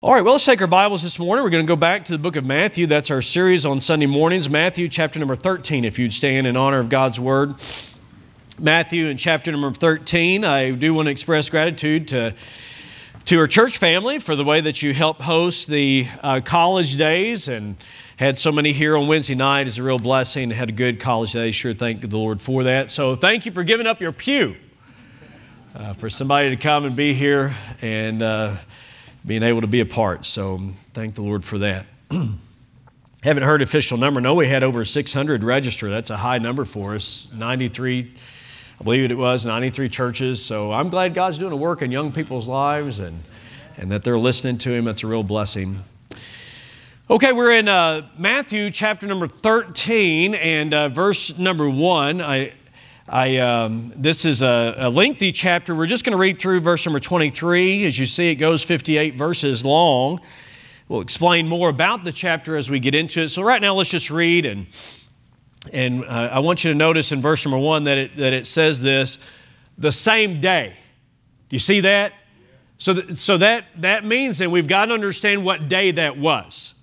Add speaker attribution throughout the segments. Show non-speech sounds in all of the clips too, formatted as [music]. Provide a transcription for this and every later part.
Speaker 1: All right, well, let's take our Bibles this morning. We're going to go back to the book of Matthew. That's our series on Sunday mornings. Matthew chapter number 13, if you'd stand in honor of God's word. Matthew in chapter number 13. I do want to express gratitude to, to our church family for the way that you helped host the uh, college days and had so many here on Wednesday night. is a real blessing. Had a good college day. Sure thank the Lord for that. So thank you for giving up your pew. Uh, for somebody to come and be here and uh, being able to be a part. So thank the Lord for that. [clears throat] Haven't heard official number. No, we had over 600 register. That's a high number for us. 93, I believe it was, 93 churches. So I'm glad God's doing a work in young people's lives and, and that they're listening to Him. That's a real blessing. Okay, we're in uh, Matthew chapter number 13 and uh, verse number 1. I, I, um, this is a, a, lengthy chapter. We're just going to read through verse number 23. As you see, it goes 58 verses long. We'll explain more about the chapter as we get into it. So, right now, let's just read. And, and uh, I want you to notice in verse number one that it, that it says this the same day. Do you see that? So, th- so that, that means that we've got to understand what day that was.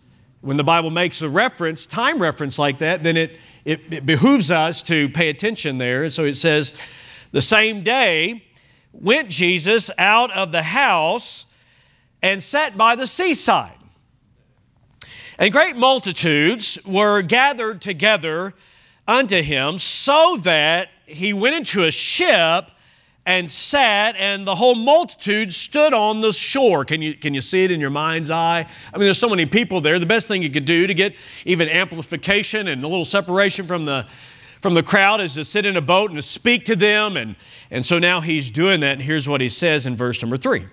Speaker 1: When the Bible makes a reference, time reference like that, then it, it, it behooves us to pay attention there. And so it says, the same day went Jesus out of the house and sat by the seaside. And great multitudes were gathered together unto him, so that he went into a ship and sat, and the whole multitude stood on the shore. Can you, can you see it in your mind's eye? I mean, there's so many people there. The best thing you could do to get even amplification and a little separation from the, from the crowd is to sit in a boat and to speak to them. And, and so now he's doing that. And here's what he says in verse number three.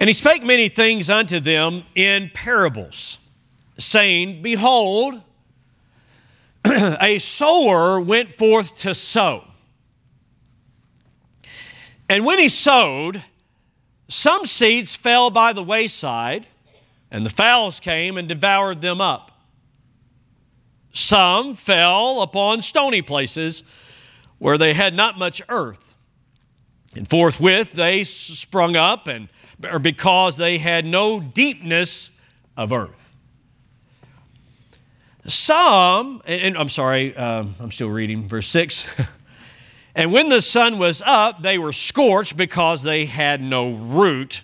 Speaker 1: And he spake many things unto them in parables, saying, Behold, [clears throat] a sower went forth to sow. And when he sowed, some seeds fell by the wayside, and the fowls came and devoured them up. Some fell upon stony places where they had not much earth. And forthwith they sprung up, and or because they had no deepness of earth. Some, and, and I'm sorry, um, I'm still reading verse 6. [laughs] And when the sun was up, they were scorched because they had no root.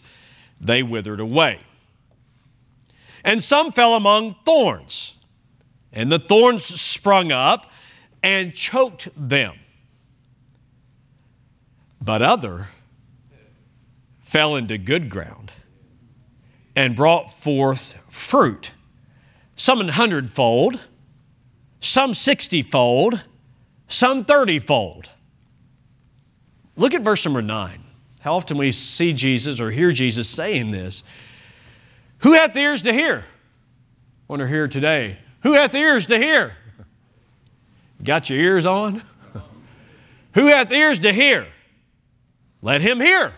Speaker 1: They withered away. And some fell among thorns, and the thorns sprung up and choked them. But other fell into good ground and brought forth fruit, some an hundredfold, some sixtyfold, some thirtyfold. Look at verse number nine. How often we see Jesus or hear Jesus saying this. Who hath ears to hear? Wonder here today. Who hath ears to hear? Got your ears on? [laughs] Who hath ears to hear? Let him hear.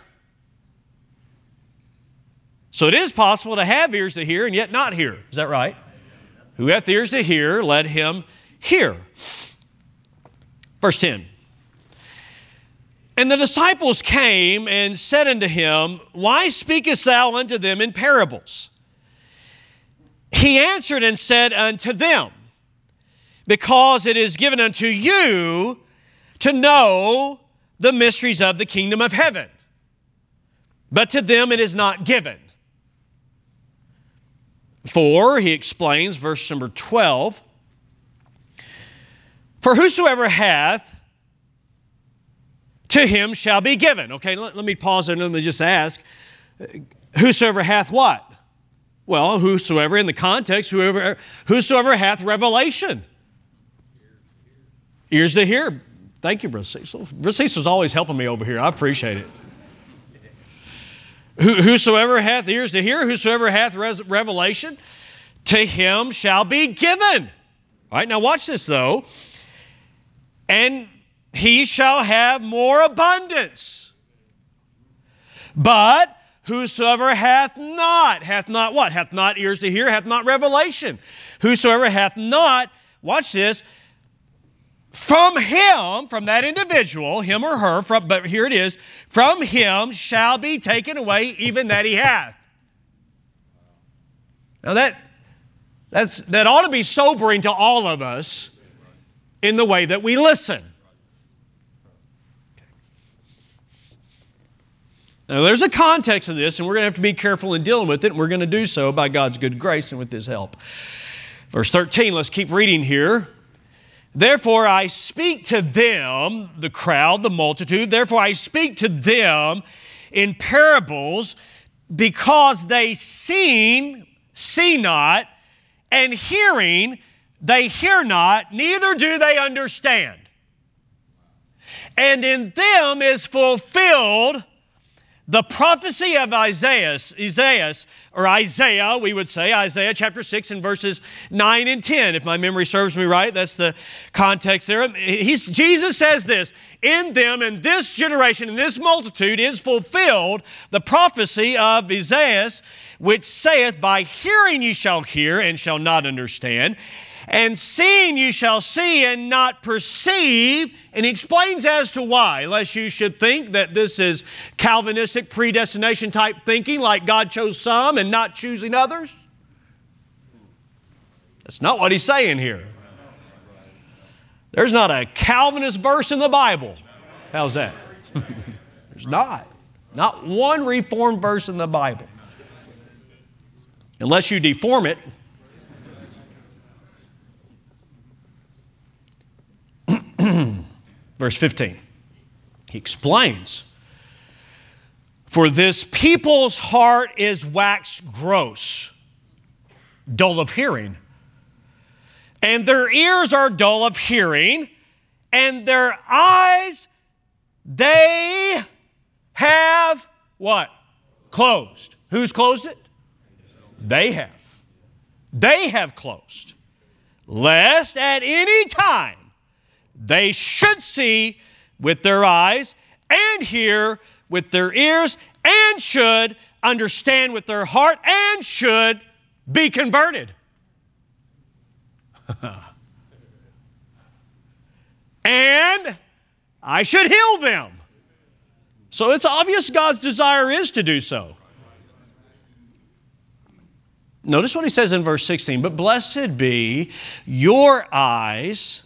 Speaker 1: So it is possible to have ears to hear and yet not hear. Is that right? Who hath ears to hear, let him hear. Verse 10 and the disciples came and said unto him, Why speakest thou unto them in parables? He answered and said unto them, Because it is given unto you to know the mysteries of the kingdom of heaven, but to them it is not given. For, he explains, verse number 12, For whosoever hath, to him shall be given. Okay, let, let me pause and let me just ask whosoever hath what? Well, whosoever in the context, whoever, whosoever hath revelation. Ears to hear. Thank you, Brother Cecil. Brother Cecil's always helping me over here. I appreciate it. Whosoever hath ears to hear, whosoever hath revelation, to him shall be given. All right, now watch this though. And he shall have more abundance. But whosoever hath not, hath not what? Hath not ears to hear, hath not revelation. Whosoever hath not, watch this, from him, from that individual, him or her, from, but here it is, from him shall be taken away even that he hath. Now that, that's, that ought to be sobering to all of us in the way that we listen. Now, there's a context of this, and we're going to have to be careful in dealing with it, and we're going to do so by God's good grace and with His help. Verse 13, let's keep reading here. Therefore, I speak to them, the crowd, the multitude, therefore, I speak to them in parables because they seeing, see not, and hearing, they hear not, neither do they understand. And in them is fulfilled the prophecy of Isaiah, Isaiah, or Isaiah, we would say, Isaiah chapter 6 and verses 9 and 10, if my memory serves me right, that's the context there. He's, Jesus says this In them, in this generation, in this multitude, is fulfilled the prophecy of Isaiah, which saith, By hearing ye shall hear and shall not understand and seeing you shall see and not perceive. And he explains as to why, lest you should think that this is Calvinistic predestination type thinking, like God chose some and not choosing others. That's not what he's saying here. There's not a Calvinist verse in the Bible. How's that? [laughs] There's not. Not one reformed verse in the Bible. Unless you deform it Verse 15, he explains For this people's heart is waxed gross, dull of hearing, and their ears are dull of hearing, and their eyes they have what? Closed. Who's closed it? They have. They have closed. Lest at any time they should see with their eyes and hear with their ears and should understand with their heart and should be converted. [laughs] and I should heal them. So it's obvious God's desire is to do so. Notice what he says in verse 16, but blessed be your eyes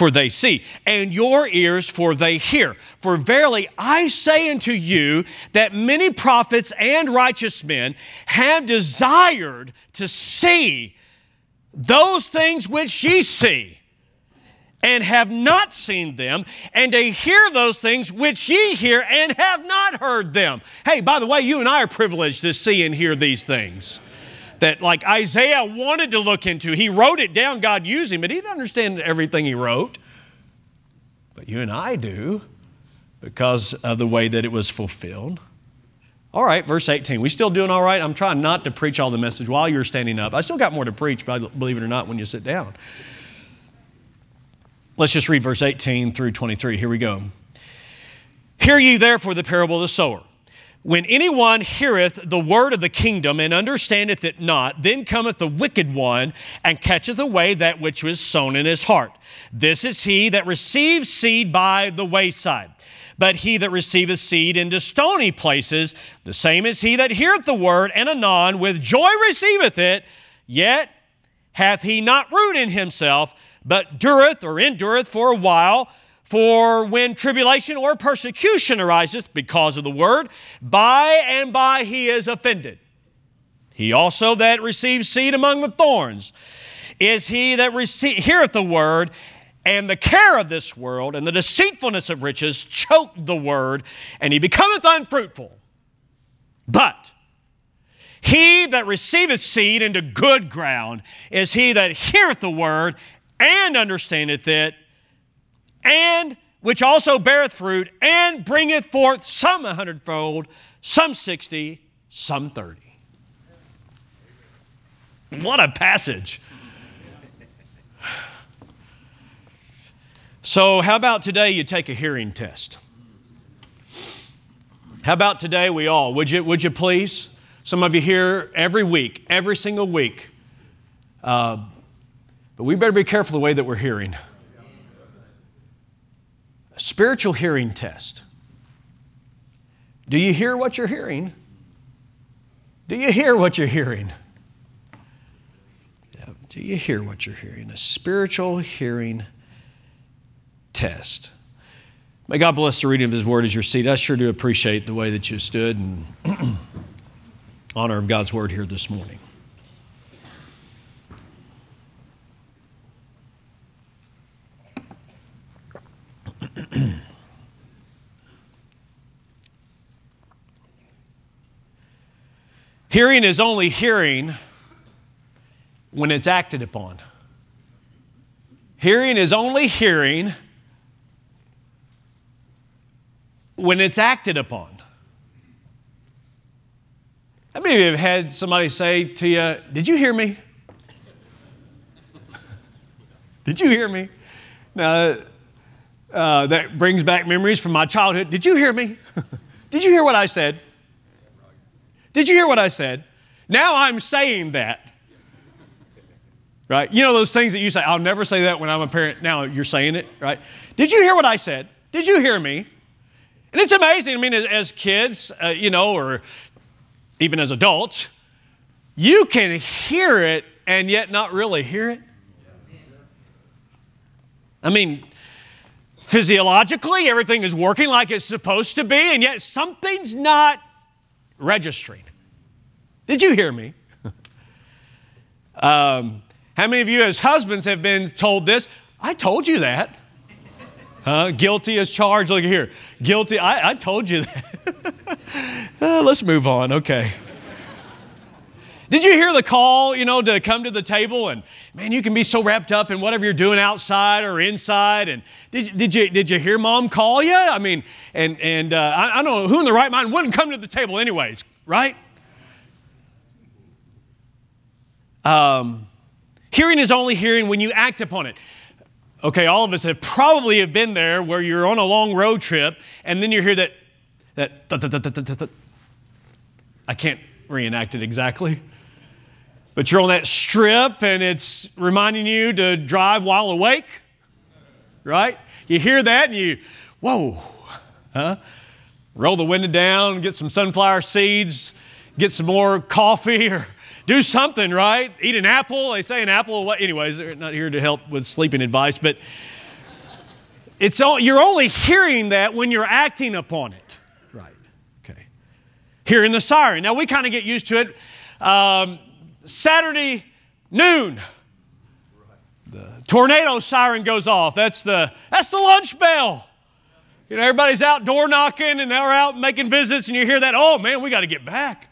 Speaker 1: for they see, and your ears, for they hear. For verily I say unto you that many prophets and righteous men have desired to see those things which ye see, and have not seen them, and to hear those things which ye hear, and have not heard them. Hey, by the way, you and I are privileged to see and hear these things that like Isaiah wanted to look into. He wrote it down, God used him, but he didn't understand everything he wrote. But you and I do because of the way that it was fulfilled. All right, verse 18. We still doing all right? I'm trying not to preach all the message while you're standing up. I still got more to preach, believe it or not, when you sit down. Let's just read verse 18 through 23. Here we go. Hear ye therefore the parable of the sower. When anyone heareth the word of the kingdom and understandeth it not, then cometh the wicked one and catcheth away that which was sown in his heart. This is he that receives seed by the wayside. But he that receiveth seed into stony places, the same is he that heareth the word, and anon with joy receiveth it, yet hath he not root in himself, but dureth or endureth for a while. For when tribulation or persecution ariseth because of the word, by and by he is offended. He also that receives seed among the thorns is he that receive, heareth the word, and the care of this world and the deceitfulness of riches choke the word, and he becometh unfruitful. But he that receiveth seed into good ground is he that heareth the word and understandeth it and which also beareth fruit, and bringeth forth some a hundredfold, some sixty, some thirty. What a passage. So, how about today you take a hearing test? How about today we all, would you, would you please? Some of you here every week, every single week. Uh, but we better be careful the way that we're hearing. Spiritual hearing test. Do you hear what you're hearing? Do you hear what you're hearing? Do you hear what you're hearing? A spiritual hearing test. May God bless the reading of His Word as your seat. I sure do appreciate the way that you stood and [clears throat] honor of God's Word here this morning. [clears throat] hearing is only hearing when it's acted upon. Hearing is only hearing when it's acted upon. How many of you have had somebody say to you, Did you hear me? [laughs] Did you hear me? Now, uh, that brings back memories from my childhood. Did you hear me? [laughs] Did you hear what I said? Did you hear what I said? Now I'm saying that. Right? You know those things that you say, I'll never say that when I'm a parent. Now you're saying it, right? Did you hear what I said? Did you hear me? And it's amazing. I mean, as kids, uh, you know, or even as adults, you can hear it and yet not really hear it. I mean, physiologically, everything is working like it's supposed to be, and yet something's not registering. Did you hear me? [laughs] um, how many of you, as husbands, have been told this? I told you that. Huh? Guilty as charged. Look here. Guilty. I, I told you that. [laughs] uh, let's move on. Okay. Did you hear the call, you know, to come to the table? And man, you can be so wrapped up in whatever you're doing outside or inside. And did, did, you, did you hear mom call you? I mean, and, and uh, I, I don't know who in the right mind wouldn't come to the table, anyways, right? Um, hearing is only hearing when you act upon it. Okay, all of us have probably have been there where you're on a long road trip and then you hear that that I can't reenact it exactly. But you're on that strip and it's reminding you to drive while awake, right? You hear that and you, whoa, huh? Roll the window down, get some sunflower seeds, get some more coffee [laughs] or do something, right? Eat an apple. They say an apple. What? Anyways, they're not here to help with sleeping advice, but it's all, you're only hearing that when you're acting upon it, right? Okay. Hearing the siren. Now we kind of get used to it. Um, Saturday noon, the tornado siren goes off. That's the, that's the lunch bell. You know, everybody's out door knocking and they're out making visits, and you hear that, oh man, we got to get back.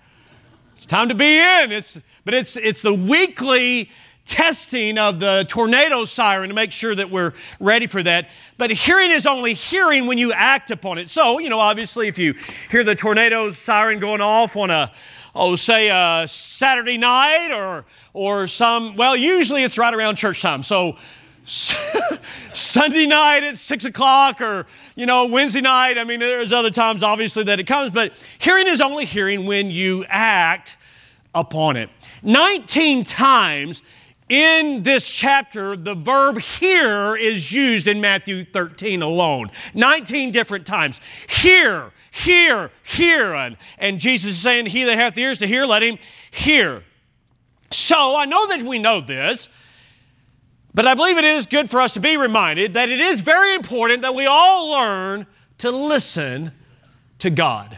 Speaker 1: It's time to be in. It's, but it's, it's the weekly testing of the tornado siren to make sure that we're ready for that. But hearing is only hearing when you act upon it. So, you know, obviously, if you hear the tornado siren going off on a oh, say a Saturday night or, or some, well, usually it's right around church time. So [laughs] Sunday night at six o'clock or, you know, Wednesday night. I mean, there's other times obviously that it comes, but hearing is only hearing when you act upon it. 19 times in this chapter, the verb hear is used in Matthew 13 alone. 19 different times. Hear, hear, hear. And, and Jesus is saying, He that hath ears to hear, let him hear. So I know that we know this, but I believe it is good for us to be reminded that it is very important that we all learn to listen to God.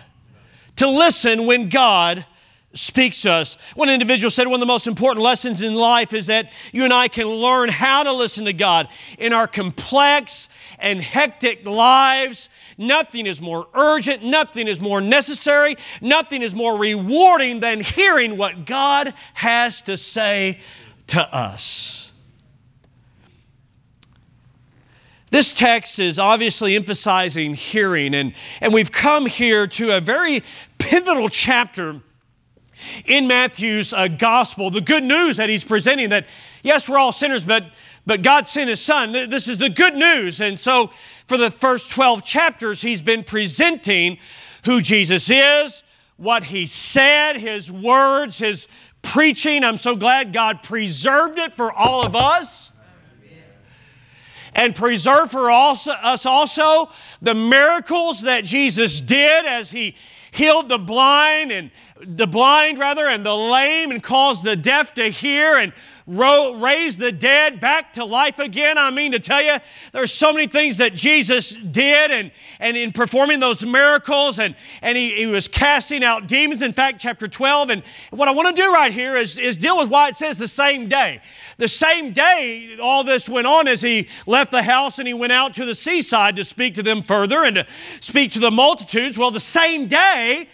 Speaker 1: To listen when God speaks to us. One individual said one of the most important lessons in life is that you and I can learn how to listen to God. In our complex and hectic lives, nothing is more urgent, nothing is more necessary, nothing is more rewarding than hearing what God has to say to us. This text is obviously emphasizing hearing, and, and we've come here to a very pivotal chapter in Matthew's uh, gospel, the good news that he's presenting that, yes, we're all sinners, but, but God sent his son. This is the good news. And so, for the first 12 chapters, he's been presenting who Jesus is, what he said, his words, his preaching. I'm so glad God preserved it for all of us. and preserve for also, us also the miracles that Jesus did as he healed the blind and the blind rather and the lame and cause the deaf to hear and raise the dead back to life again. I mean to tell you, there's so many things that Jesus did and, and in performing those miracles and, and he, he was casting out demons. In fact, chapter 12. And what I want to do right here is, is deal with why it says the same day. The same day all this went on as he left the house and he went out to the seaside to speak to them further and to speak to the multitudes. Well, the same day,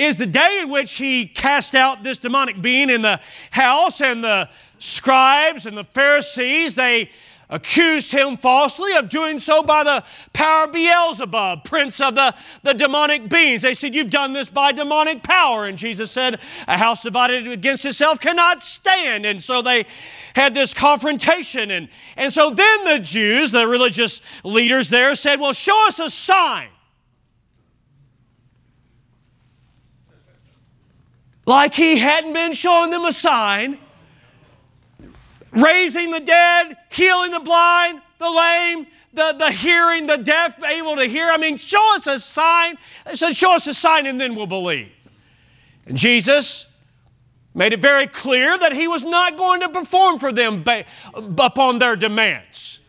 Speaker 1: is the day in which he cast out this demonic being in the house and the scribes and the Pharisees, they accused him falsely of doing so by the power of Beelzebub, prince of the, the demonic beings. They said, You've done this by demonic power. And Jesus said, A house divided against itself cannot stand. And so they had this confrontation. And, and so then the Jews, the religious leaders there, said, Well, show us a sign. Like he hadn't been showing them a sign raising the dead, healing the blind, the lame, the, the hearing, the deaf, able to hear. I mean, show us a sign. They said, show us a sign and then we'll believe. And Jesus made it very clear that he was not going to perform for them upon their demands.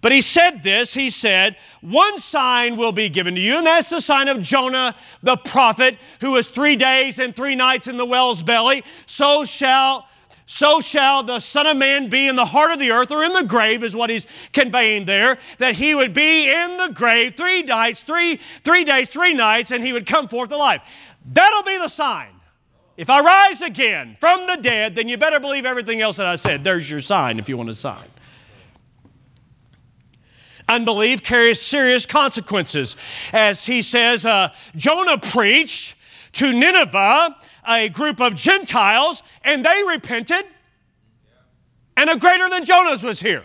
Speaker 1: But he said this He said, One sign will be given to you, and that's the sign of Jonah the prophet, who was three days and three nights in the whale's belly. So shall so shall the Son of Man be in the heart of the earth or in the grave, is what he's conveying there. That he would be in the grave three nights, three, three days, three nights, and he would come forth alive. That'll be the sign. If I rise again from the dead, then you better believe everything else that I said. There's your sign if you want a sign. Unbelief carries serious consequences. As he says, uh, Jonah preached to Nineveh a group of Gentiles, and they repented, and a greater than Jonah's was here.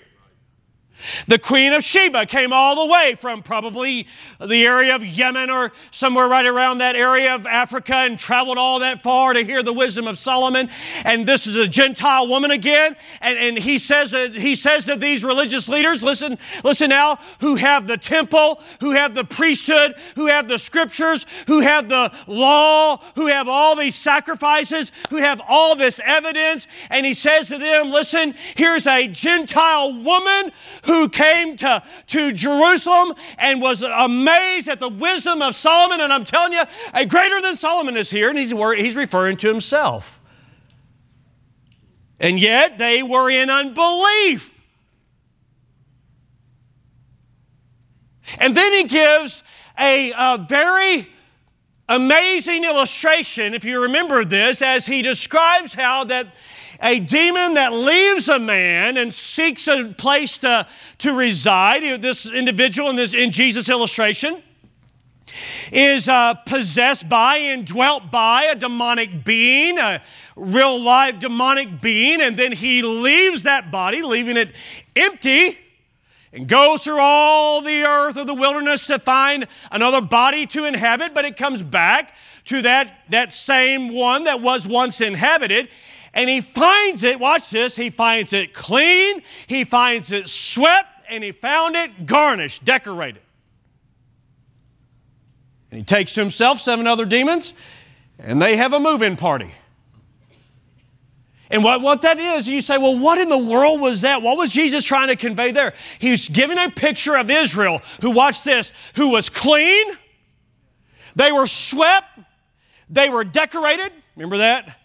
Speaker 1: The Queen of Sheba came all the way from probably the area of Yemen or somewhere right around that area of Africa and traveled all that far to hear the wisdom of Solomon. And this is a Gentile woman again. And, and he, says that, he says to these religious leaders, listen, listen now, who have the temple, who have the priesthood, who have the scriptures, who have the law, who have all these sacrifices, who have all this evidence. And he says to them, listen, here's a Gentile woman who came to, to Jerusalem and was amazed at the wisdom of Solomon. And I'm telling you, a greater than Solomon is here, and he's, he's referring to himself. And yet they were in unbelief. And then he gives a, a, very amazing illustration, if you remember this, as he describes how that a demon that leaves a man and seeks a place to, to reside, this individual in, this, in Jesus' illustration, is uh, possessed by and dwelt by a demonic being, a real live demonic being, and then he leaves that body, leaving it empty, and goes through all the earth of the wilderness to find another body to inhabit, but it comes back to that, that same one that was once inhabited, and he finds it, watch this, he finds it clean, he finds it swept, and he found it garnished, decorated. And he takes to himself seven other demons, and they have a move in party. And what, what that is, you say, well, what in the world was that? What was Jesus trying to convey there? He's giving a picture of Israel who, watch this, who was clean, they were swept, they were decorated. Remember that?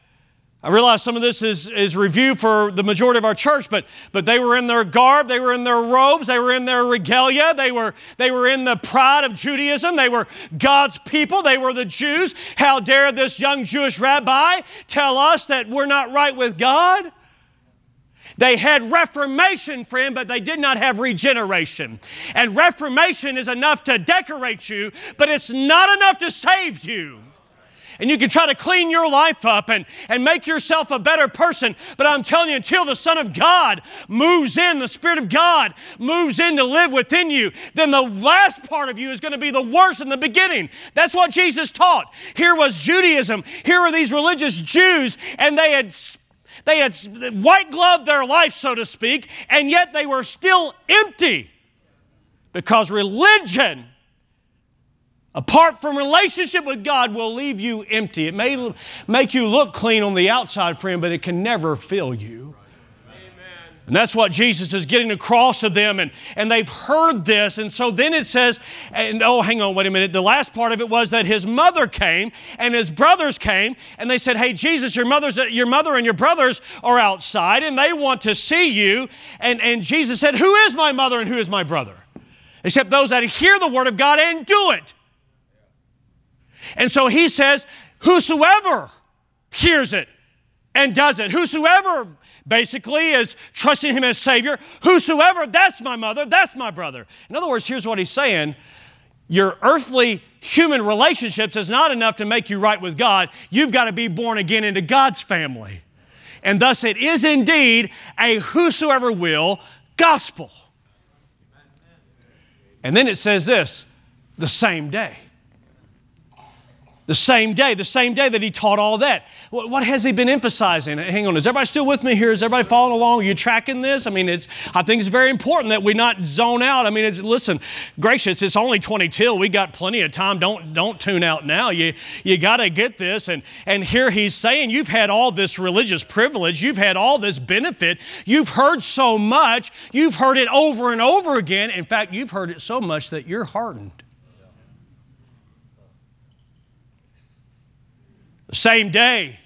Speaker 1: I realize some of this is, is review for the majority of our church, but, but they were in their garb, they were in their robes, they were in their regalia, they were, they were in the pride of Judaism, they were God's people, they were the Jews. How dare this young Jewish rabbi tell us that we're not right with God? They had reformation, friend, but they did not have regeneration. And reformation is enough to decorate you, but it's not enough to save you and you can try to clean your life up and, and make yourself a better person. But I'm telling you, until the Son of God moves in, the Spirit of God moves in to live within you, then the last part of you is going to be the worst in the beginning. That's what Jesus taught. Here was Judaism, here were these religious Jews, and they had they had white gloved their life, so to speak, and yet they were still empty. Because religion, apart from relationship with God, will leave you empty. It may make you look clean on the outside, friend, but it can never fill you. And that's what Jesus is getting across to them, and, and they've heard this. And so then it says, and oh, hang on, wait a minute. The last part of it was that his mother came and his brothers came, and they said, Hey, Jesus, your, mother's, your mother and your brothers are outside, and they want to see you. And, and Jesus said, Who is my mother and who is my brother? Except those that hear the word of God and do it. And so he says, Whosoever hears it and does it, whosoever basically is trusting him as Savior. Whosoever, that's my mother, that's my brother. In other words, here's what he's saying your earthly human relationships is not enough to make you right with God. You've got to be born again into God's family. And thus, it is indeed a whosoever will gospel. And then it says this the same day. The same day, the same day that he taught all that. What, has he been emphasizing? Hang on, is everybody still with me here? Is everybody following along? Are you tracking this? I mean, it's, I think it's very important that we not zone out. I mean, it's, listen, gracious, it's only 20 till. We got plenty of time. Don't, don't tune out now. You, you got to get this. And, and here he's saying, you've had all this religious privilege. You've had all this benefit. You've heard so much. You've heard it over and over again. In fact, you've heard it so much that you're hardened. Same day,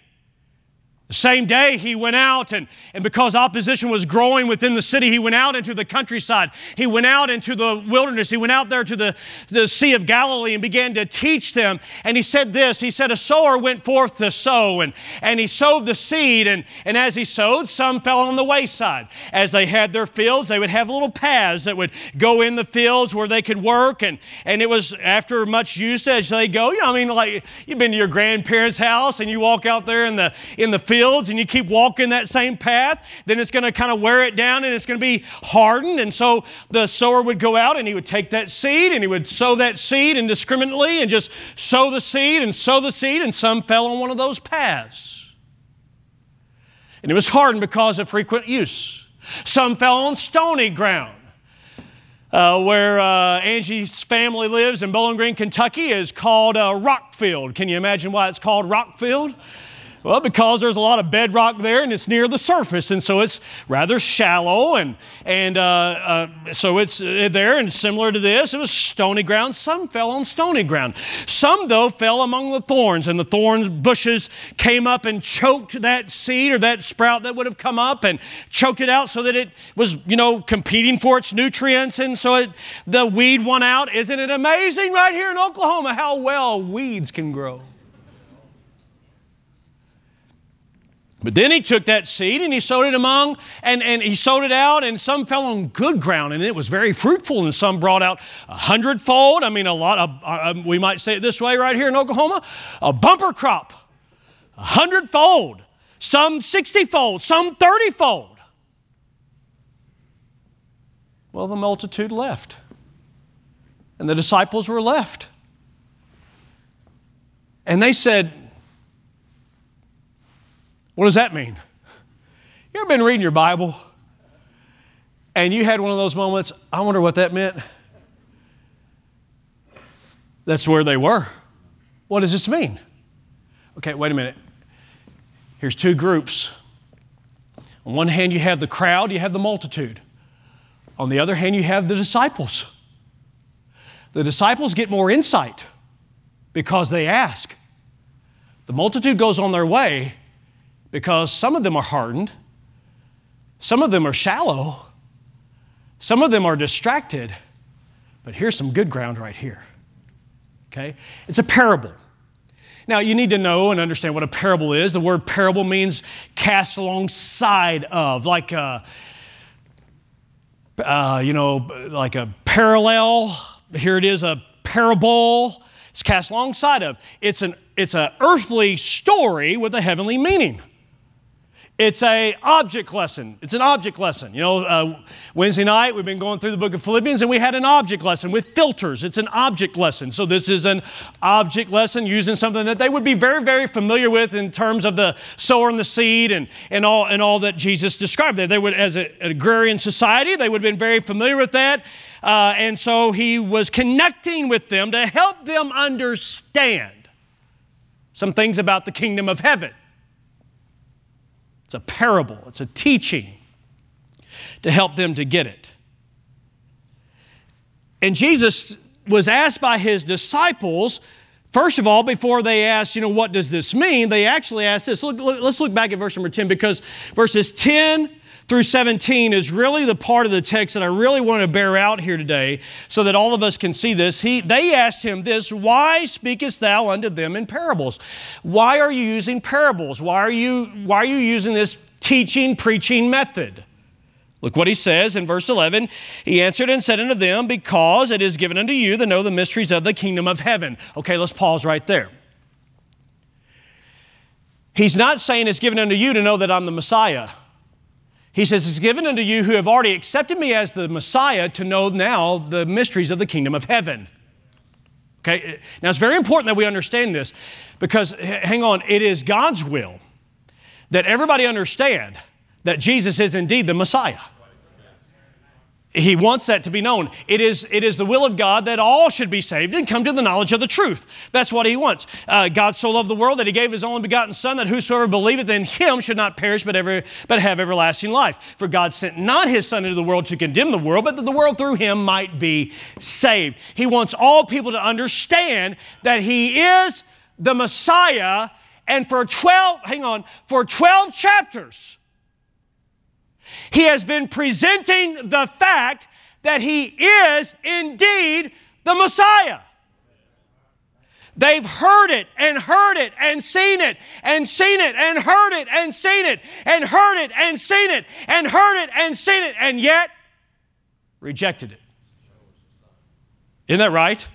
Speaker 1: the same day he went out, and, and because opposition was growing within the city, he went out into the countryside. He went out into the wilderness. He went out there to the, the Sea of Galilee and began to teach them. And he said this He said, A sower went forth to sow, and, and he sowed the seed. And, and as he sowed, some fell on the wayside. As they had their fields, they would have little paths that would go in the fields where they could work. And, and it was after much usage, they go, you know, I mean, like you've been to your grandparents' house and you walk out there in the, in the field fields and you keep walking that same path, then it's going to kind of wear it down and it's going to be hardened. And so the sower would go out and he would take that seed and he would sow that seed indiscriminately and just sow the seed and sow the seed, and some fell on one of those paths. And it was hardened because of frequent use. Some fell on stony ground. Uh, where uh, Angie's family lives in Bowling Green, Kentucky, is called uh, Rockfield. Can you imagine why it's called Rockfield? Well, because there's a lot of bedrock there and it's near the surface, and so it's rather shallow, and, and uh, uh, so it's uh, there, and similar to this, it was stony ground. Some fell on stony ground. Some, though, fell among the thorns, and the thorn bushes came up and choked that seed or that sprout that would have come up and choked it out so that it was, you know, competing for its nutrients, and so it, the weed won out. Isn't it amazing right here in Oklahoma how well weeds can grow? But then he took that seed and he sowed it among, and, and he sowed it out, and some fell on good ground, and it was very fruitful, and some brought out a hundredfold. I mean, a lot of, uh, um, we might say it this way right here in Oklahoma a bumper crop, a hundredfold, some sixtyfold, some thirtyfold. Well, the multitude left, and the disciples were left. And they said, what does that mean? You ever been reading your Bible and you had one of those moments, I wonder what that meant? That's where they were. What does this mean? Okay, wait a minute. Here's two groups. On one hand, you have the crowd, you have the multitude. On the other hand, you have the disciples. The disciples get more insight because they ask. The multitude goes on their way, because some of them are hardened, some of them are shallow, some of them are distracted. But here's some good ground right here. Okay? It's a parable. Now, you need to know and understand what a parable is. The word parable means cast alongside of, like a, uh, you know, like a parallel. Here it is, a parable. It's cast alongside of. It's an it's an earthly story with a heavenly meaning. It's a object lesson. It's an object lesson. You know, uh, Wednesday night we've been going through the book of Philippians and we had an object lesson with filters. It's an object lesson. So this is an object lesson using something that they would be very, very familiar with in terms of the sower and the seed and, and all and all that Jesus described. They would, as a, an agrarian society, they would have been very familiar with that. Uh, and so he was connecting with them to help them understand some things about the kingdom of heaven. It's a parable, it's a teaching to help them to get it. And Jesus was asked by his disciples, first of all, before they asked, you know, what does this mean? They actually asked this. Look, let's look back at verse number 10 because verses 10 through 17 is really the part of the text that I really want to bear out here today so that all of us can see this. He, they asked him this Why speakest thou unto them in parables? Why are you using parables? Why are you, why are you using this teaching, preaching method? Look what he says in verse 11. He answered and said unto them, Because it is given unto you to know the mysteries of the kingdom of heaven. Okay, let's pause right there. He's not saying it's given unto you to know that I'm the Messiah. He says, It's given unto you who have already accepted me as the Messiah to know now the mysteries of the kingdom of heaven. Okay, now it's very important that we understand this because, hang on, it is God's will that everybody understand that Jesus is indeed the Messiah. He wants that to be known. It is, it is the will of God that all should be saved and come to the knowledge of the truth. That's what He wants. Uh, God so loved the world that He gave His only begotten Son, that whosoever believeth in Him should not perish but, ever, but have everlasting life. For God sent not His Son into the world to condemn the world, but that the world through Him might be saved. He wants all people to understand that He is the Messiah, and for 12, hang on, for 12 chapters, he has been presenting the fact that he is indeed the Messiah. They've heard it and heard it and seen it and seen it and heard it and seen it and heard it and seen it and heard it and seen it and yet rejected it. Isn't that right?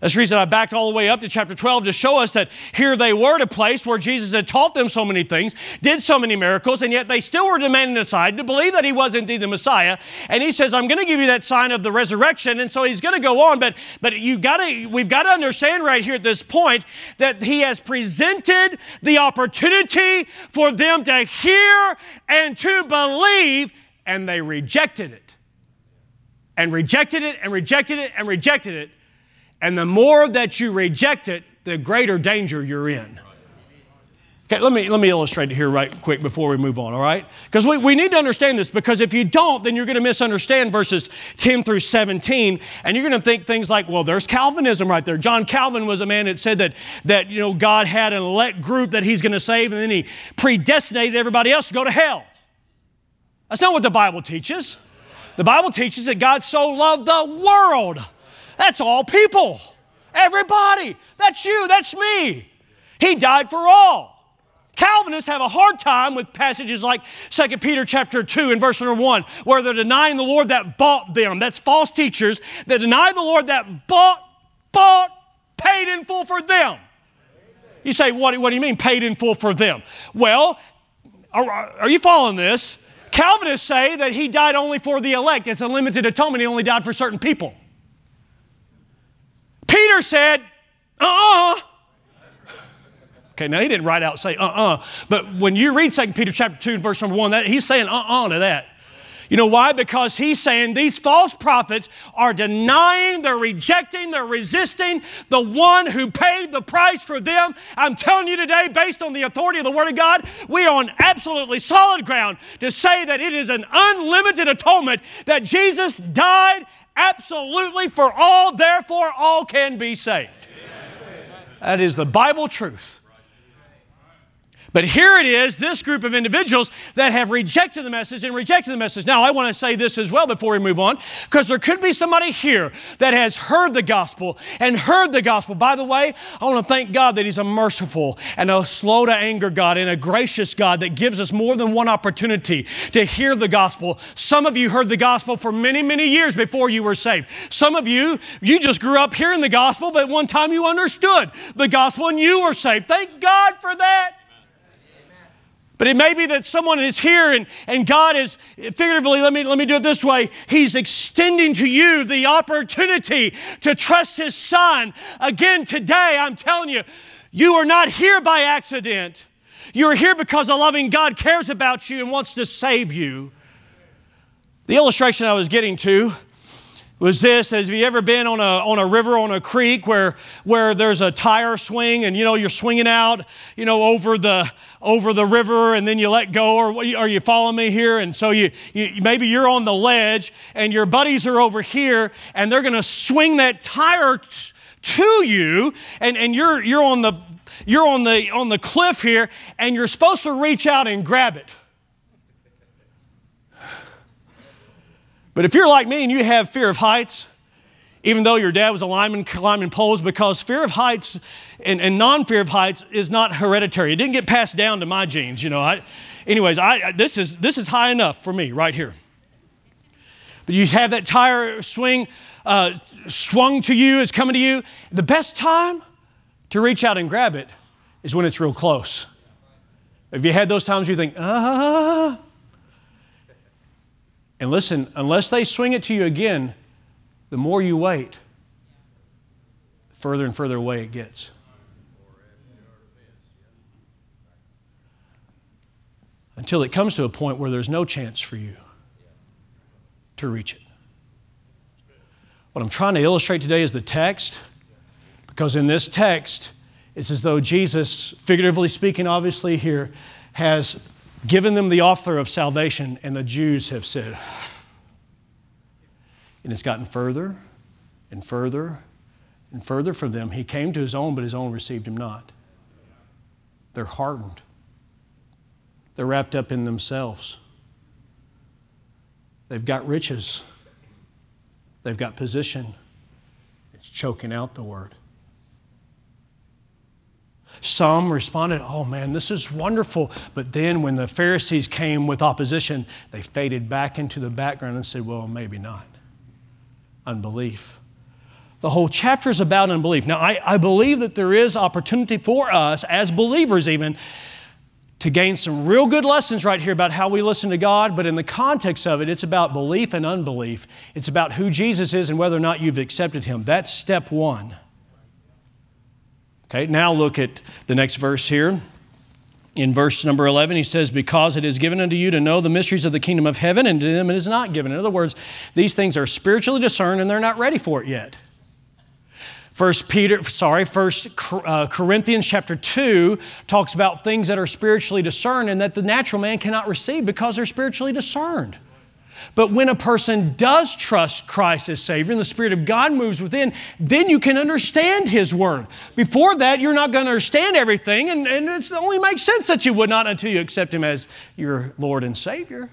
Speaker 1: That's the reason I backed all the way up to chapter 12 to show us that here they were at a place where Jesus had taught them so many things, did so many miracles, and yet they still were demanding a sign to believe that he was indeed the Messiah. And he says, I'm going to give you that sign of the resurrection. And so he's going to go on, but, but you've gotta, we've got to understand right here at this point that he has presented the opportunity for them to hear and to believe, and they rejected it. And rejected it and rejected it and rejected it and the more that you reject it, the greater danger you're in. Okay, let me, let me illustrate it here right quick before we move on, all right? Because we, we need to understand this because if you don't, then you're going to misunderstand verses 10 through 17, and you're going to think things like, well, there's Calvinism right there. John Calvin was a man that said that, that you know, God had an elect group that he's going to save, and then he predestinated everybody else to go to hell. That's not what the Bible teaches. The Bible teaches that God so loved the world that's all people. Everybody. That's you. That's me. He died for all. Calvinists have a hard time with passages like 2 Peter chapter 2 and verse number 1, where they're denying the Lord that bought them. That's false teachers that deny the Lord that bought, bought, paid in full for them. You say, what, what do you mean paid in full for them? Well, are, are you following this? Calvinists say that he died only for the elect. It's a limited atonement. He only died for certain people. Peter said, uh uh Okay, now he didn't write out say uh uh-uh, uh, but when you read 2 Peter chapter 2 verse number 1, that, he's saying uh uh-uh uh to that. You know why? Because he's saying these false prophets are denying, they're rejecting, they're resisting the one who paid the price for them. I'm telling you today, based on the authority of the Word of God, we are on absolutely solid ground to say that it is an unlimited atonement that Jesus died absolutely for all, therefore all can be saved. That is the Bible truth. But here it is, this group of individuals that have rejected the message and rejected the message. Now, I want to say this as well before we move on, because there could be somebody here that has heard the gospel and heard the gospel. By the way, I want to thank God that He's a merciful and a slow to anger God and a gracious God that gives us more than one opportunity to hear the gospel. Some of you heard the gospel for many, many years before you were saved. Some of you, you just grew up hearing the gospel, but one time you understood the gospel and you were saved. Thank God for that. But it may be that someone is here and, and God is, figuratively, let me, let me do it this way. He's extending to you the opportunity to trust His Son. Again, today, I'm telling you, you are not here by accident. You are here because a loving God cares about you and wants to save you. The illustration I was getting to was this have you ever been on a, on a river on a creek where, where there's a tire swing and you know you're swinging out you know over the over the river and then you let go or are you following me here? And so you, you maybe you're on the ledge and your buddies are over here and they're going to swing that tire t- to you and, and you're you're on the you're on the on the cliff here and you're supposed to reach out and grab it But if you're like me and you have fear of heights, even though your dad was a lineman climbing poles, because fear of heights and, and non fear of heights is not hereditary. It didn't get passed down to my genes, you know. I, anyways, I, this, is, this is high enough for me right here. But you have that tire swing uh, swung to you, it's coming to you. The best time to reach out and grab it is when it's real close. Have you had those times you think, ah? And listen, unless they swing it to you again, the more you wait, further and further away it gets. Until it comes to a point where there's no chance for you to reach it. What I'm trying to illustrate today is the text, because in this text, it's as though Jesus, figuratively speaking, obviously, here, has given them the offer of salvation, and the Jews have said, and it's gotten further and further and further from them. He came to his own, but his own received him not. They're hardened, they're wrapped up in themselves. They've got riches, they've got position. It's choking out the word. Some responded, Oh man, this is wonderful. But then when the Pharisees came with opposition, they faded back into the background and said, Well, maybe not. Unbelief. The whole chapter is about unbelief. Now, I, I believe that there is opportunity for us as believers, even, to gain some real good lessons right here about how we listen to God, but in the context of it, it's about belief and unbelief. It's about who Jesus is and whether or not you've accepted Him. That's step one. Okay, now look at the next verse here. In verse number 11, he says, Because it is given unto you to know the mysteries of the kingdom of heaven, and to them it is not given. In other words, these things are spiritually discerned and they're not ready for it yet. First Peter, sorry, First uh, Corinthians chapter two talks about things that are spiritually discerned and that the natural man cannot receive because they're spiritually discerned. But when a person does trust Christ as Savior and the Spirit of God moves within, then you can understand His Word. Before that, you're not going to understand everything, and, and it only makes sense that you would not until you accept Him as your Lord and Savior.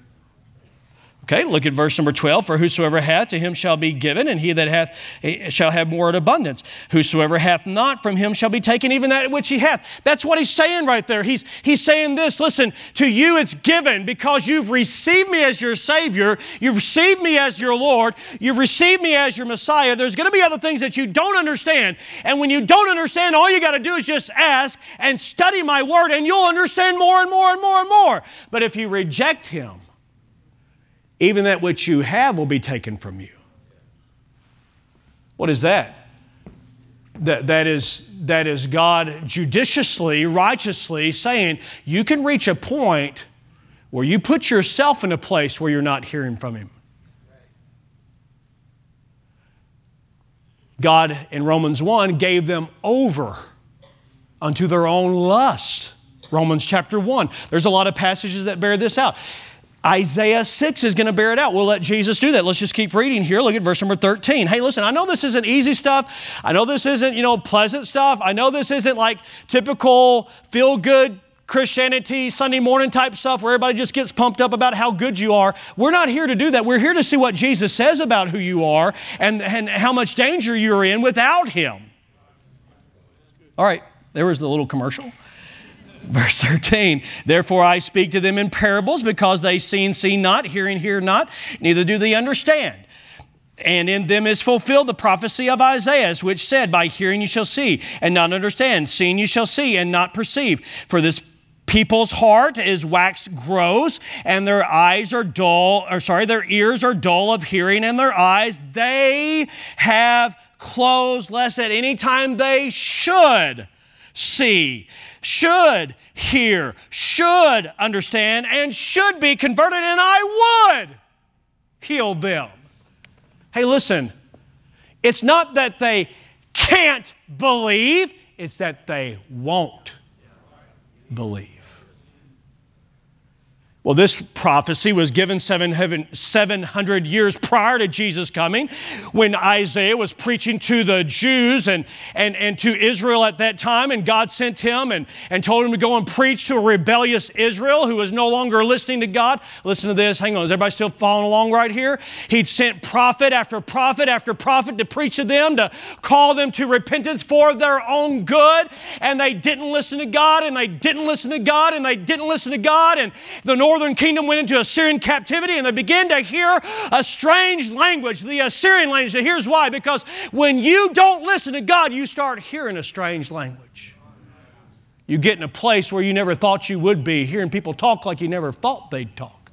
Speaker 1: Okay, look at verse number 12. For whosoever hath, to him shall be given, and he that hath eh, shall have more in abundance. Whosoever hath not, from him shall be taken even that which he hath. That's what he's saying right there. He's, he's saying this listen, to you it's given because you've received me as your Savior, you've received me as your Lord, you've received me as your Messiah. There's going to be other things that you don't understand. And when you don't understand, all you got to do is just ask and study my word, and you'll understand more and more and more and more. But if you reject him, even that which you have will be taken from you. What is that? That, that, is, that is God judiciously, righteously saying, you can reach a point where you put yourself in a place where you're not hearing from Him. God in Romans 1 gave them over unto their own lust. Romans chapter 1. There's a lot of passages that bear this out. Isaiah 6 is going to bear it out. We'll let Jesus do that. Let's just keep reading here. Look at verse number 13. Hey, listen, I know this isn't easy stuff. I know this isn't, you know, pleasant stuff. I know this isn't like typical feel good Christianity, Sunday morning type stuff where everybody just gets pumped up about how good you are. We're not here to do that. We're here to see what Jesus says about who you are and, and how much danger you're in without Him. All right, there was the little commercial. Verse 13, therefore I speak to them in parables because they see and see not, hearing hear not, neither do they understand. And in them is fulfilled the prophecy of Isaiah, which said, By hearing you shall see and not understand, seeing you shall see and not perceive. For this people's heart is waxed gross, and their eyes are dull, or sorry, their ears are dull of hearing, and their eyes they have closed, lest at any time they should see, should hear, should understand, and should be converted, and I would heal them. Hey, listen, it's not that they can't believe, it's that they won't believe. Well, this prophecy was given 700 years prior to Jesus coming when Isaiah was preaching to the Jews and, and, and to Israel at that time. And God sent him and, and told him to go and preach to a rebellious Israel who was no longer listening to God. Listen to this. Hang on. Is everybody still following along right here? He'd sent prophet after prophet after prophet to preach to them, to call them to repentance for their own good. And they didn't listen to God and they didn't listen to God and they didn't listen to God. And the North northern kingdom went into Assyrian captivity and they began to hear a strange language, the Assyrian language. And here's why because when you don't listen to God, you start hearing a strange language. You get in a place where you never thought you would be, hearing people talk like you never thought they'd talk.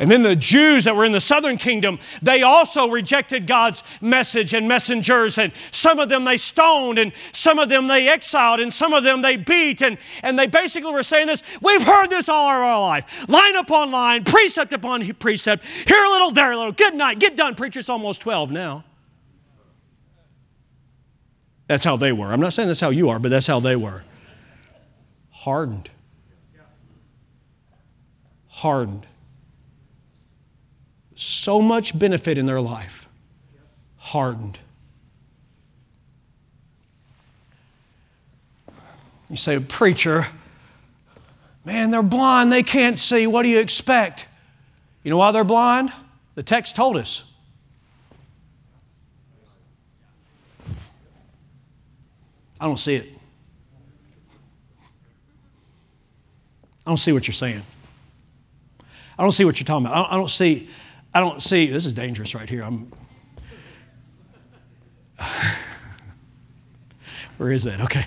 Speaker 1: And then the Jews that were in the southern kingdom, they also rejected God's message and messengers. And some of them they stoned, and some of them they exiled, and some of them they beat. And, and they basically were saying this We've heard this all our life line upon line, precept upon precept, here a little, there a little. Good night, get done, preacher. It's almost 12 now. That's how they were. I'm not saying that's how you are, but that's how they were. Hardened. Hardened so much benefit in their life, hardened. You say, Preacher, man, they're blind, they can't see. What do you expect? You know why they're blind? The text told us. I don't see it. I don't see what you're saying. I don't see what you're talking about. I don't, see. I don't see, this is dangerous right here. I'm, [sighs] where is that? Okay.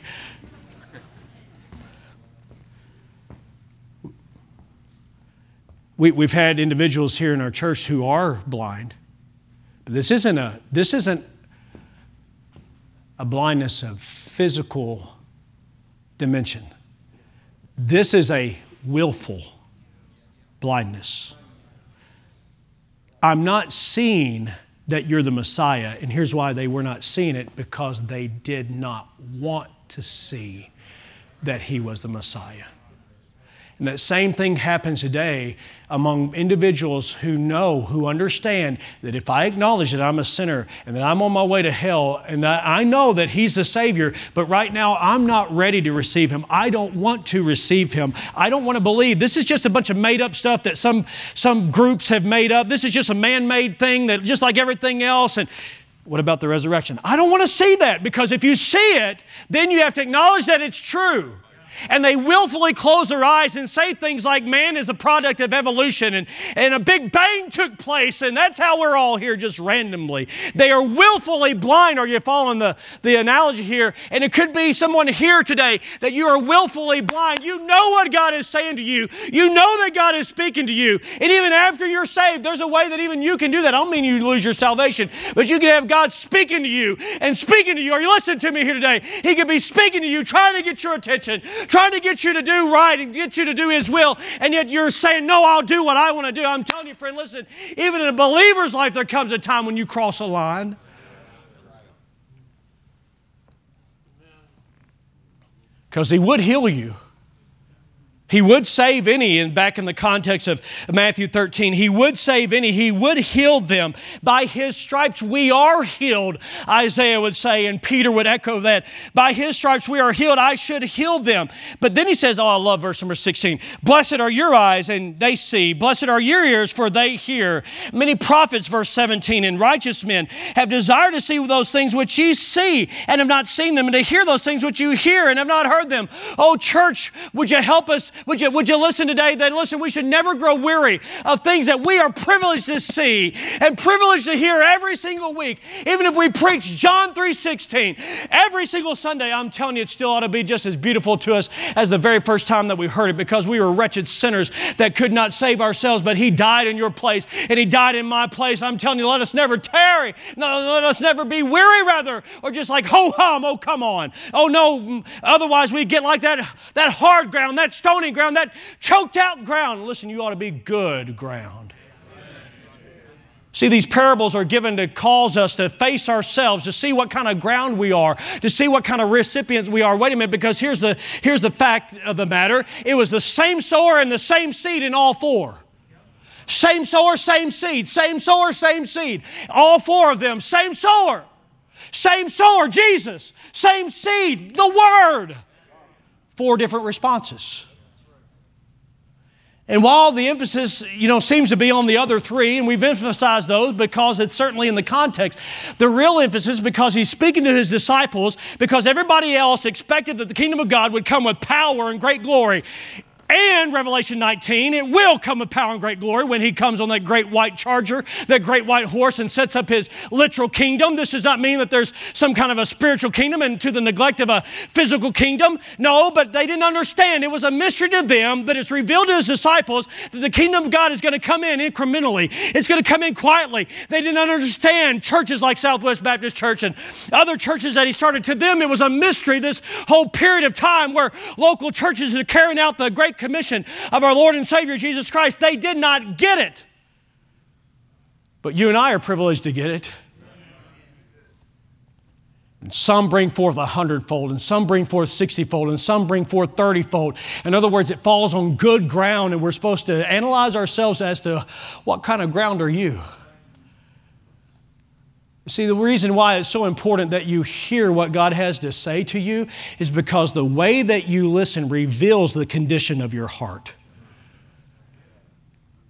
Speaker 1: We, we've had individuals here in our church who are blind, but this isn't a, this isn't a blindness of physical dimension. This is a willful blindness. I'm not seeing that you're the Messiah. And here's why they were not seeing it because they did not want to see that he was the Messiah. And that same thing happens today among individuals who know, who understand that if I acknowledge that I'm a sinner and that I'm on my way to hell and that I know that He's the Savior, but right now I'm not ready to receive Him. I don't want to receive Him. I don't want to believe. This is just a bunch of made up stuff that some, some groups have made up. This is just a man made thing that just like everything else. And what about the resurrection? I don't want to see that because if you see it, then you have to acknowledge that it's true and they willfully close their eyes and say things like man is a product of evolution and, and a big bang took place and that's how we're all here just randomly. They are willfully blind. Are you following the, the analogy here? And it could be someone here today that you are willfully blind. You know what God is saying to you. You know that God is speaking to you. And even after you're saved, there's a way that even you can do that. I don't mean you lose your salvation, but you can have God speaking to you and speaking to you. Are you listening to me here today? He could be speaking to you, trying to get your attention, trying to get you to do right and get you to do His will, and yet you're saying, No, I'll do what I want to do. I'm telling you, friend, listen, even in a believer's life, there comes a time when you cross a line. Because He would heal you. He would save any, and back in the context of Matthew 13, He would save any. He would heal them. By His stripes we are healed, Isaiah would say, and Peter would echo that. By His stripes we are healed. I should heal them. But then He says, Oh, I love verse number 16. Blessed are your eyes, and they see. Blessed are your ears, for they hear. Many prophets, verse 17, and righteous men have desired to see those things which ye see, and have not seen them, and to hear those things which you hear, and have not heard them. Oh, church, would you help us would you, would you listen today that, listen, we should never grow weary of things that we are privileged to see and privileged to hear every single week. Even if we preach John 3.16 every single Sunday, I'm telling you, it still ought to be just as beautiful to us as the very first time that we heard it because we were wretched sinners that could not save ourselves, but He died in your place and He died in my place. I'm telling you, let us never tarry. No, let us never be weary, rather, or just like, ho hum, oh, come on. Oh, no, otherwise we get like that, that hard ground, that stony ground, that choked out ground. Listen, you ought to be good ground. See, these parables are given to cause us to face ourselves, to see what kind of ground we are, to see what kind of recipients we are. Wait a minute, because here's the, here's the fact of the matter it was the same sower and the same seed in all four. Same sower, same seed. Same sower, same seed. All four of them, same sower. Same sower, Jesus. Same seed, the Word. Four different responses. And while the emphasis, you know, seems to be on the other three, and we've emphasized those because it's certainly in the context, the real emphasis because he's speaking to his disciples because everybody else expected that the kingdom of God would come with power and great glory and Revelation 19, it will come with power and great glory when he comes on that great white charger, that great white horse, and sets up his literal kingdom. This does not mean that there's some kind of a spiritual kingdom and to the neglect of a physical kingdom. No, but they didn't understand. It was a mystery to them, but it's revealed to his disciples that the kingdom of God is going to come in incrementally. It's going to come in quietly. They didn't understand churches like Southwest Baptist Church and other churches that he started. To them, it was a mystery this whole period of time where local churches are carrying out the great commission of our Lord and Savior Jesus Christ. They did not get it. But you and I are privileged to get it. And some bring forth a hundredfold, and some bring forth sixtyfold, and some bring forth thirtyfold. In other words, it falls on good ground, and we're supposed to analyze ourselves as to what kind of ground are you? See, the reason why it's so important that you hear what God has to say to you is because the way that you listen reveals the condition of your heart.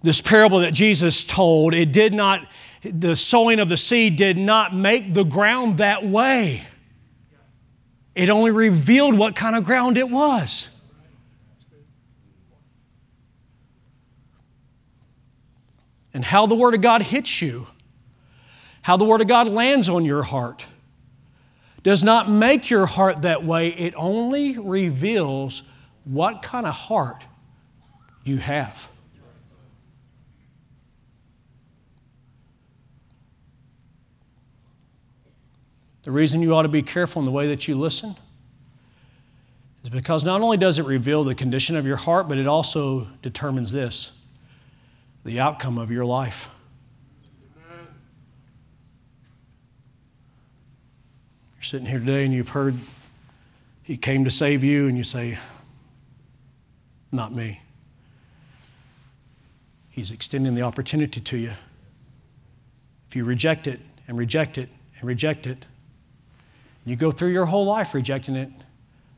Speaker 1: This parable that Jesus told, it did not, the sowing of the seed did not make the ground that way. It only revealed what kind of ground it was. And how the Word of God hits you how the Word of God lands on your heart does not make your heart that way, it only reveals what kind of heart you have. The reason you ought to be careful in the way that you listen is because not only does it reveal the condition of your heart, but it also determines this the outcome of your life. You're sitting here today and you've heard He came to save you, and you say, Not me. He's extending the opportunity to you. If you reject it and reject it and reject it, you go through your whole life rejecting it,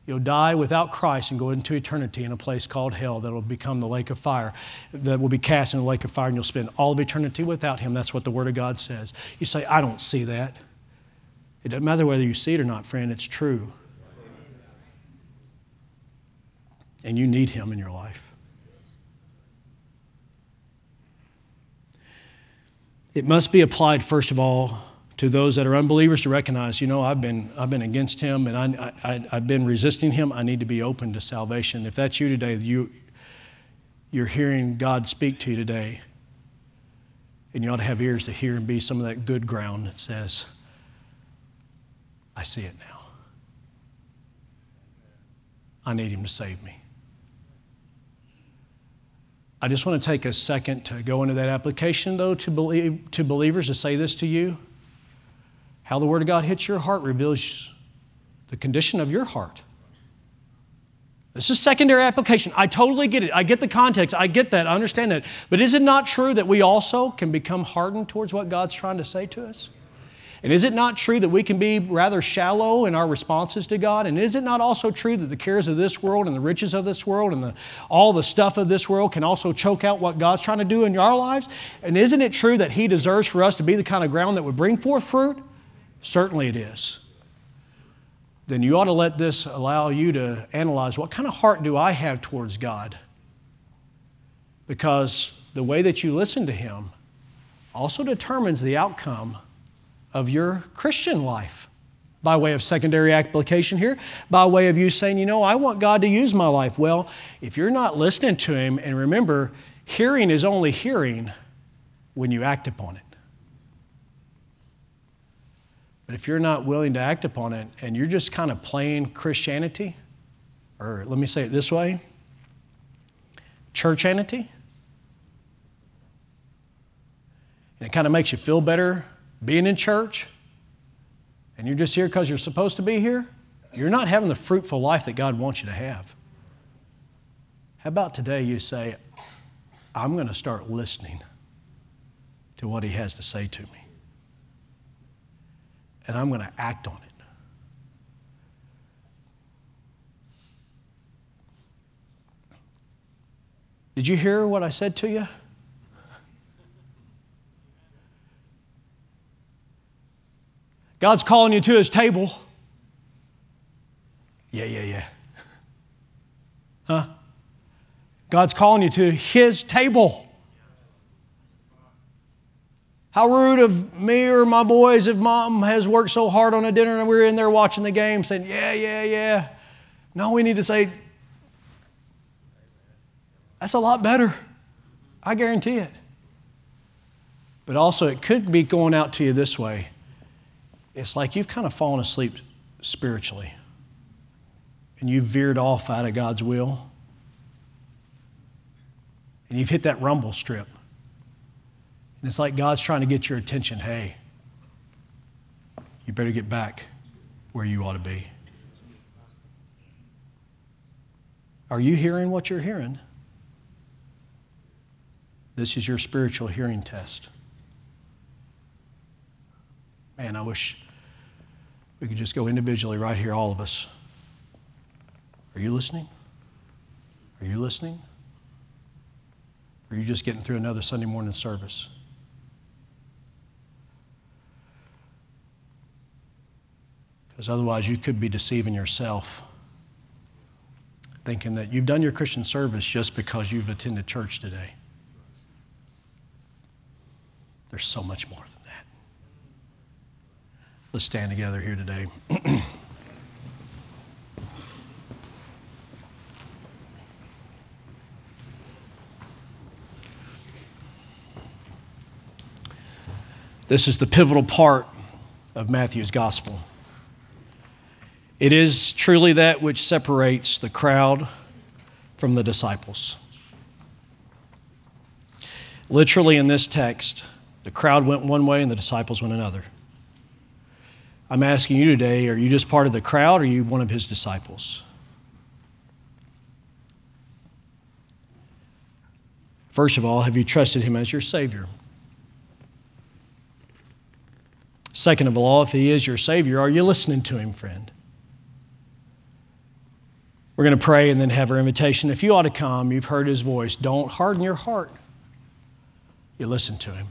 Speaker 1: you'll die without Christ and go into eternity in a place called hell that will become the lake of fire, that will be cast in the lake of fire, and you'll spend all of eternity without Him. That's what the Word of God says. You say, I don't see that. It doesn't matter whether you see it or not, friend, it's true. And you need Him in your life. It must be applied, first of all, to those that are unbelievers to recognize, you know, I've been, I've been against Him and I, I, I've been resisting Him. I need to be open to salvation. If that's you today, you, you're hearing God speak to you today, and you ought to have ears to hear and be some of that good ground that says, I see it now. I need Him to save me. I just want to take a second to go into that application, though, to, believe, to believers to say this to you. How the Word of God hits your heart reveals the condition of your heart. This is secondary application. I totally get it. I get the context. I get that. I understand that. But is it not true that we also can become hardened towards what God's trying to say to us? And is it not true that we can be rather shallow in our responses to God? And is it not also true that the cares of this world and the riches of this world and the, all the stuff of this world can also choke out what God's trying to do in our lives? And isn't it true that He deserves for us to be the kind of ground that would bring forth fruit? Certainly it is. then you ought to let this allow you to analyze what kind of heart do I have towards God? Because the way that you listen to Him also determines the outcome of your Christian life. By way of secondary application here, by way of you saying, you know, I want God to use my life. Well, if you're not listening to Him, and remember, hearing is only hearing when you act upon it. But if you're not willing to act upon it and you're just kind of playing Christianity, or let me say it this way churchanity, and it kind of makes you feel better being in church, and you're just here because you're supposed to be here, you're not having the fruitful life that God wants you to have. How about today you say, I'm going to start listening to what He has to say to me, and I'm going to act on it. Did you hear what I said to you? God's calling you to his table. Yeah, yeah, yeah. Huh? God's calling you to his table. How rude of me or my boys if mom has worked so hard on a dinner and we're in there watching the game saying, Yeah, yeah, yeah. No, we need to say, That's a lot better. I guarantee it. But also, it could be going out to you this way it's like you've kind of fallen asleep spiritually and you've veered off out of God's will and you've hit that rumble strip. And it's like God's trying to get your attention. Hey, you better get back where you ought to be. Are you hearing what you're hearing? This is your spiritual hearing test. Man, I wish we could just go individually right here, all of us. Are you listening? Are you listening? Are you just getting through another Sunday morning service? Because otherwise, you could be deceiving yourself, thinking that you've done your Christian service just because you've attended church today. There's so much more than Let's stand together here today. [clears throat] this is the pivotal part of Matthew's gospel. It is truly that which separates the crowd from the disciples. Literally, in this text, the crowd went one way and the disciples went another. I'm asking you today are you just part of the crowd or are you one of his disciples? First of all, have you trusted him as your Savior? Second of all, if he is your Savior, are you listening to him, friend? We're going to pray and then have our invitation. If you ought to come, you've heard his voice. Don't harden your heart. You listen to him.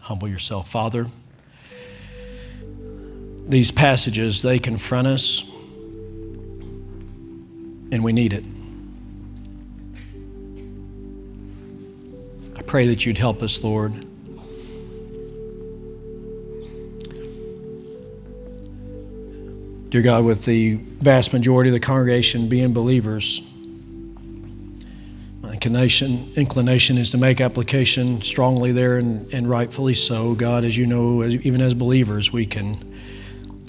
Speaker 1: Humble yourself, Father these passages, they confront us, and we need it. I pray that you'd help us, Lord. Dear God, with the vast majority of the congregation being believers, my inclination, inclination is to make application strongly there and, and rightfully so. God, as you know, as, even as believers, we can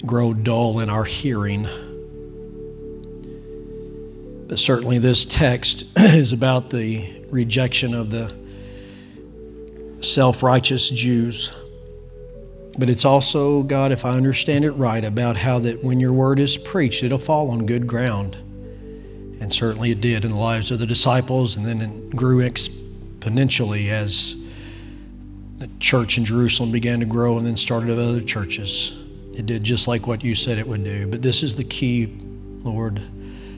Speaker 1: grow dull in our hearing. But certainly, this text [clears throat] is about the rejection of the self righteous Jews. But it's also, God, if I understand it right, about how that when your word is preached, it'll fall on good ground. And certainly it did in the lives of the disciples, and then it grew exponentially as the church in Jerusalem began to grow and then started other churches. It did just like what you said it would do. But this is the key, Lord,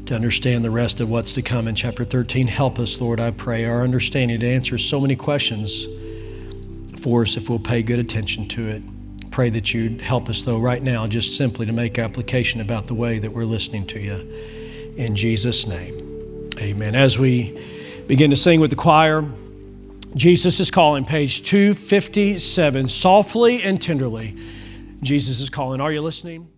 Speaker 1: to understand the rest of what's to come in chapter 13. Help us, Lord, I pray, our understanding to answer so many questions for us if we'll pay good attention to it. Pray that you'd help us, though, right now, just simply to make application about the way that we're listening to you. In Jesus' name, amen. As we begin to sing with the choir, Jesus is calling, page 257, softly and tenderly. Jesus is calling. Are you listening?